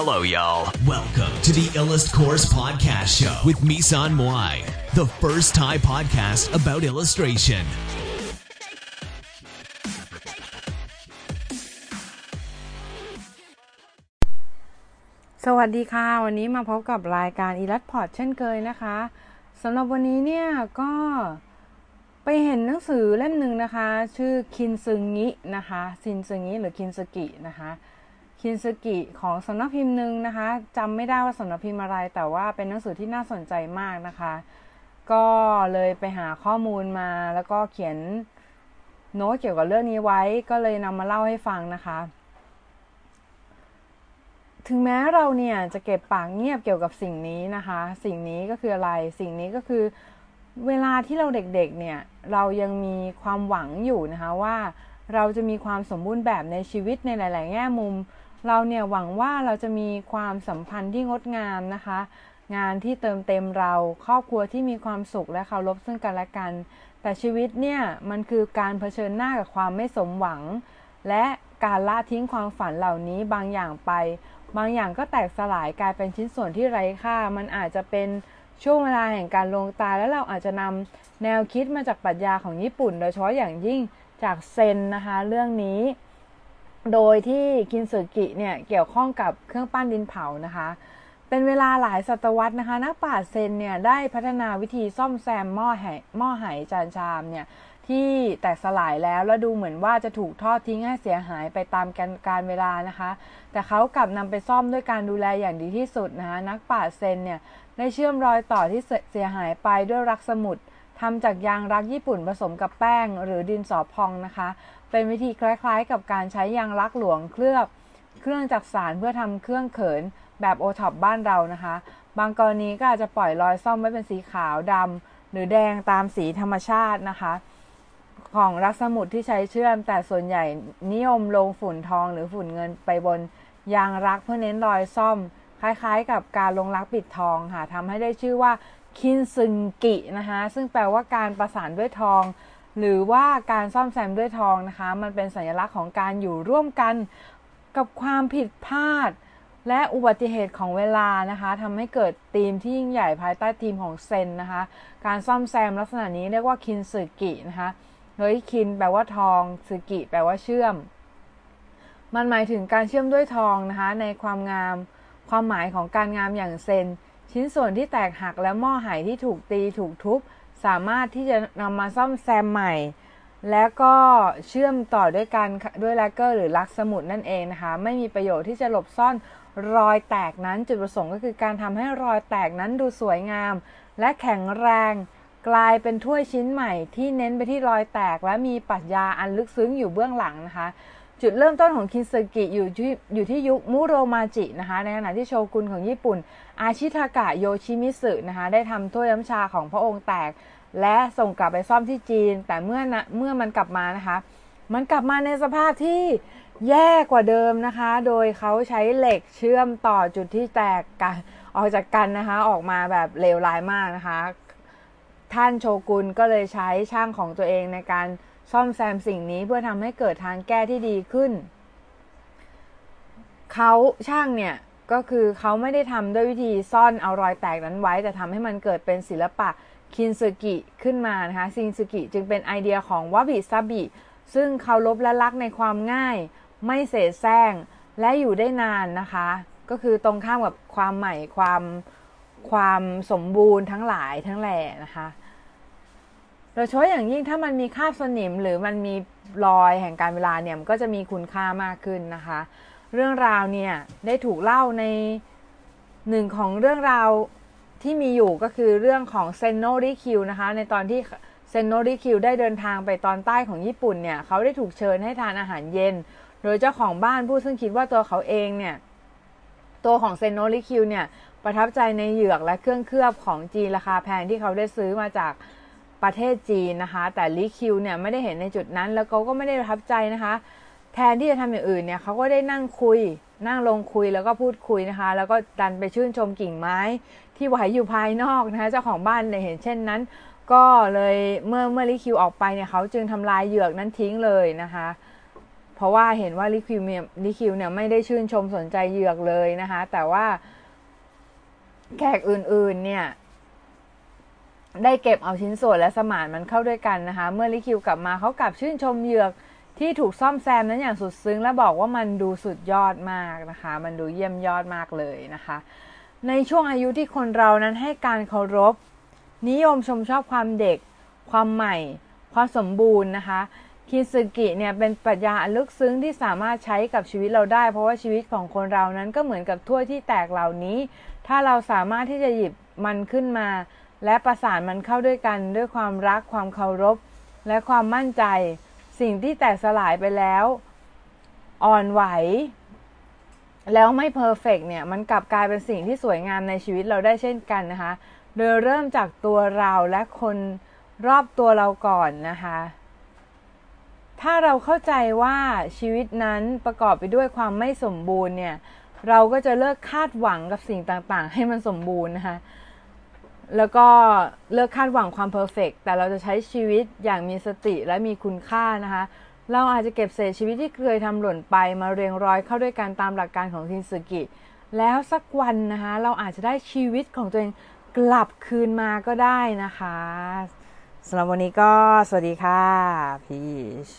Hello, y'all. Welcome to the Illust Course Podcast Show with Misan Moai, the first Thai podcast about illustration. สวัสดีค่ะ วันนี้มาพบกับรายการอีลัดพอร์ตเช่นเคยนะคะสำหรับวันนี้เนี่ยก็ไปเห็นหนังสือเล่มหนึ่งนะคะ ชื่อคินซึงินะคะคินสึงิหรือคินสึกินะคะ คินสึกิของสำนักพิมพ์หนึ่งนะคะจำไม่ได้ว่าสำนักพิมพ์อะไร แต่ว่าเป็นหนังสือที่น่าสนใจมากนะคะ ก็เลยไปหาข้อมูลมาแล้วก็เขียนโน้ตเกี่ยวกับเรื่องนี้ไว้ ก็เลยนำมาเล่าให้ฟังนะคะ ถึงแม้เราเนี่ยจะเก็บปากเงียบเกี่ยวกับสิ่งนี้นะคะ สิ่งนี้ก็คืออะไร สิ่งนี้ก็คือเวลาที่เราเด็กๆ เนี่ย เรายังมีความหวังอยู่นะคะว่าเราจะมีความสมบูรณ์แบบในชีวิตในหลาย ๆ แง่มุม เราเนี่ยหวังว่าเราจะมีความสัมพันธ์ที่งดงามนะคะ งานที่เติมเต็มเราครอบครัวที่มีความสุขและเคารพซึ่งกันและกัน แต่ชีวิตเนี่ยมันคือการเผชิญหน้ากับความไม่สมหวัง และการละทิ้งความฝันเหล่านี้บางอย่างไป บางอย่างก็แตกสลายกลายเป็นชิ้นส่วนที่ไร้ค่า มันอาจจะเป็นช่วงเวลาแห่งการลงตายแล้วเราอาจจะนำแนวคิดมาจากปรัชญาของญี่ปุ่น โดยเฉพาะอย่างยิ่งจากเซนนะคะ เรื่องนี้ โดยที่คินสึกิเนี่ยเกี่ยวข้องกับเครื่องปั้นดินเผานะคะ เป็นเวลาหลายศตวรรษนะคะ นักปราชญ์เซนเนี่ยได้พัฒนาวิธีซ่อมแซมหม้อไหหม้อไหจานชามเนี่ยที่แตกสลายแล้วและดูเหมือนว่าจะถูกทอดทิ้งให้เสียหายไปตามการการเวลานะคะ แต่เขากลับนำไปซ่อมด้วยการดูแลอย่างดีที่สุดนะคะนักปราชญ์เซนเนี่ยได้เชื่อมรอยต่อที่เสียหายไปด้วยรักสมุด ทำจากยางรักญี่ปุ่นผสมกับแป้งหรือดินสอพองนะคะ เป็นวิธีคล้ายๆ กับการใช้ยางรักหลวงเคลือบ เครื่องจักสารเพื่อทำเครื่องเขินแบบโอท็อปบ้านเรานะคะ บางกรณีก็อาจจะปล่อยรอยซ่อมไว้เป็นสีขาวดำหรือแดงตามสีธรรมชาตินะคะ ของรักสมุดที่ใช้เชื่อม แต่ส่วนใหญ่นิยมลงฝุ่นทองหรือฝุ่นเงินไปบนยางรักเพื่อเน้นรอยซ่อม คล้ายๆ กับการลงรักปิดทองค่ะทำให้ได้ชื่อว่า คินซึงกินะคะซึ่งแปลว่าการประสานด้วยทอง หรือว่าการซ่อมแซมด้วยทองนะคะ มันเป็นสัญลักษณ์ของการอยู่ร่วมกันกับความผิดพลาด และอุบัติเหตุของเวลานะคะทำให้เกิดธีมที่ยิ่งใหญ่ภายใต้ธีมของเซนนะคะ การซ่อมแซมลักษณะนี้เรียกว่าคินสึกินะคะเฮ้ยคินแปลว่าทองสึกิแปลว่าเชื่อม มันหมายถึงการเชื่อมด้วยทองนะคะในความงามความหมายของการงามอย่างเซน ชิ้นส่วนที่แตกหักและหม้อหายที่ถูกตีถูกทุบ สามารถที่จะนำมาซ่อมแซมใหม่ แล้วก็เชื่อมต่อด้วยกันด้วยแลกเกอร์หรือลักสมุดนั่นเองนะคะ ไม่มีประโยชน์ที่จะหลบซ่อนรอยแตกนั้นจุดประสงค์ก็คือการทำให้รอยแตกนั้นดูสวยงาม และแข็งแรง กลายเป็นถ้วยชิ้นใหม่ที่เน้นไปที่รอยแตกและมีปรัชญาอันลึกซึ้งอยู่เบื้องหลังนะคะ จุดเริ่มต้นของคินซึกิอยู่ที่อยู่ที่ยุคมุโรมาจินะคะในขณะที่โชกุนของญี่ปุ่น อาชิทากะโยชิมิสึนะคะได้ทำถ้วยน้ำชาของพระองค์แตก และส่งกลับไปซ่อมที่จีน แต่เมื่อนะเมื่อมันกลับมานะคะ มันกลับมาในสภาพที่แย่กว่าเดิมนะคะ โดยเขาใช้เหล็กเชื่อมต่อจุดที่แตกกันออกจากกันนะคะ ออกมาแบบเลวร้ายมากนะคะ ท่านโชกุนก็เลยใช้ช่างของตัวเองในการซ่อมแซมสิ่งนี้เพื่อทำให้เกิดทางแก้ที่ดีขึ้น เขาช่างเนี่ยก็คือเขาไม่ได้ทำด้วยวิธีซ่อนเอารอยแตกนั้นไว้ แต่ทำให้มันเกิดเป็นศิลปะคินสึกิขึ้นมานะคะซินสึกิจึงเป็นไอเดียของวาบิซาบิซึ่งเคารพและรักในความง่าย ไม่เสแสร้งและอยู่ได้นานนะคะ ก็คือตรงข้ามกับความใหม่ความ ความสมบูรณ์ทั้งหลายทั้งแหล่นะคะ โดยเฉพาะอย่างยิ่งถ้ามันมีคราบสนิมหรือมันมีรอยแห่งการเวลาเนี่ยมันก็จะมีคุณค่ามากขึ้นนะคะ เรื่องราวเนี่ยได้ถูกเล่าในหนึ่งของเรื่องราวที่มีอยู่ก็คือเรื่องของเซนโนริคิวนะคะ ในตอนที่เซนโนริคิวได้เดินทางไปตอนใต้ของญี่ปุ่นเนี่ย เขาได้ถูกเชิญให้ทานอาหารเย็น โดยเจ้าของบ้านผู้ซึ่งคิดว่าตัวเขาเองเนี่ย ตัวของเซนโนริคิวเนี่ย ประทับใจในเหยือกและเครื่องเคลือบของจีนราคาแพงที่เขาได้ซื้อมาจากประเทศจีนนะคะ แต่ลิคิวเนี่ยไม่ได้เห็นในจุดนั้น แล้วเขาก็ไม่ได้ประทับใจนะคะ แทนที่จะทำอย่างอื่นเนี่ยเขาก็ได้นั่งคุย นั่งลงคุยแล้วก็พูดคุยนะคะ แล้วก็ดันไปชื่นชมกิ่งไม้ ที่ไหวอยู่ภายนอกนะคะเจ้าของบ้านเนี่ยเห็นเช่นนั้น ก็เลยเมื่อเมื่อลิคิวออกไปเนี่ยเขาจึงทำลายเหยือกนั้นทิ้งเลยนะคะ เพราะว่าเห็นว่าลิคิวเนี่ยลิคิวเนี่ยไม่ได้ชื่นชมสนใจเหยือกเลยนะคะ แต่ว่า แขกอื่นๆ เนี่ย ได้เก็บเอาชิ้นส่วนและสมานมันเข้าด้วยกันนะคะ เมื่อลิคิวกลับมาเขากลับชื่นชมเหยือกที่ถูกซ่อมแซมนั้นอย่างสุดซึ้งและบอกว่ามันดูสุดยอดมากนะคะ มันดูเยี่ยมยอดมากเลยนะคะ ในช่วงอายุที่คนเรานั้นให้การเคารพ นิยมชมชอบความเด็ก ความใหม่ ความสมบูรณ์นะคะ คิซึกิเนี่ยเป็นปรัชญาอันลึกซึ้งที่สามารถใช้กับชีวิตเราได้ เพราะว่าชีวิตของคนเรานั้นก็เหมือนกับถ้วยที่แตกเหล่านี้ ถ้าเราสามารถที่จะหยิบมันขึ้นมา และประสานมันเข้าด้วยกันด้วยความรักความเคารพ และความมั่นใจ สิ่งที่แตกสลายไปแล้ว อ่อนไหว แล้วไม่เพอร์เฟกเนี่ยมันกลับกลายเป็นสิ่งที่สวยงามในชีวิตเราได้เช่นกันนะคะโดยเริ่มจากตัวเราและคนรอบตัวเราก่อนนะคะ ถ้าเราเข้าใจว่าชีวิตนั้นประกอบไปด้วยความไม่สมบูรณ์เนี่ย เราก็จะเลิกคาดหวังกับสิ่งต่างๆ ให้มันสมบูรณ์นะคะ แล้วก็เลิกคาดหวังความเพอร์เฟกแต่เราจะใช้ชีวิตอย่างมีสติและมีคุณค่านะคะ เราอาจจะเก็บเศษชีวิตที่เคยทำหล่นไปมาเรียงร้อยเข้าด้วยกันตามหลักการของทินสึกิ แล้วสักวันนะคะ เราอาจจะได้ชีวิตของตัวเองกลับคืนมาก็ได้นะคะ สำหรับวันนี้ก็สวัสดีค่ะ พีช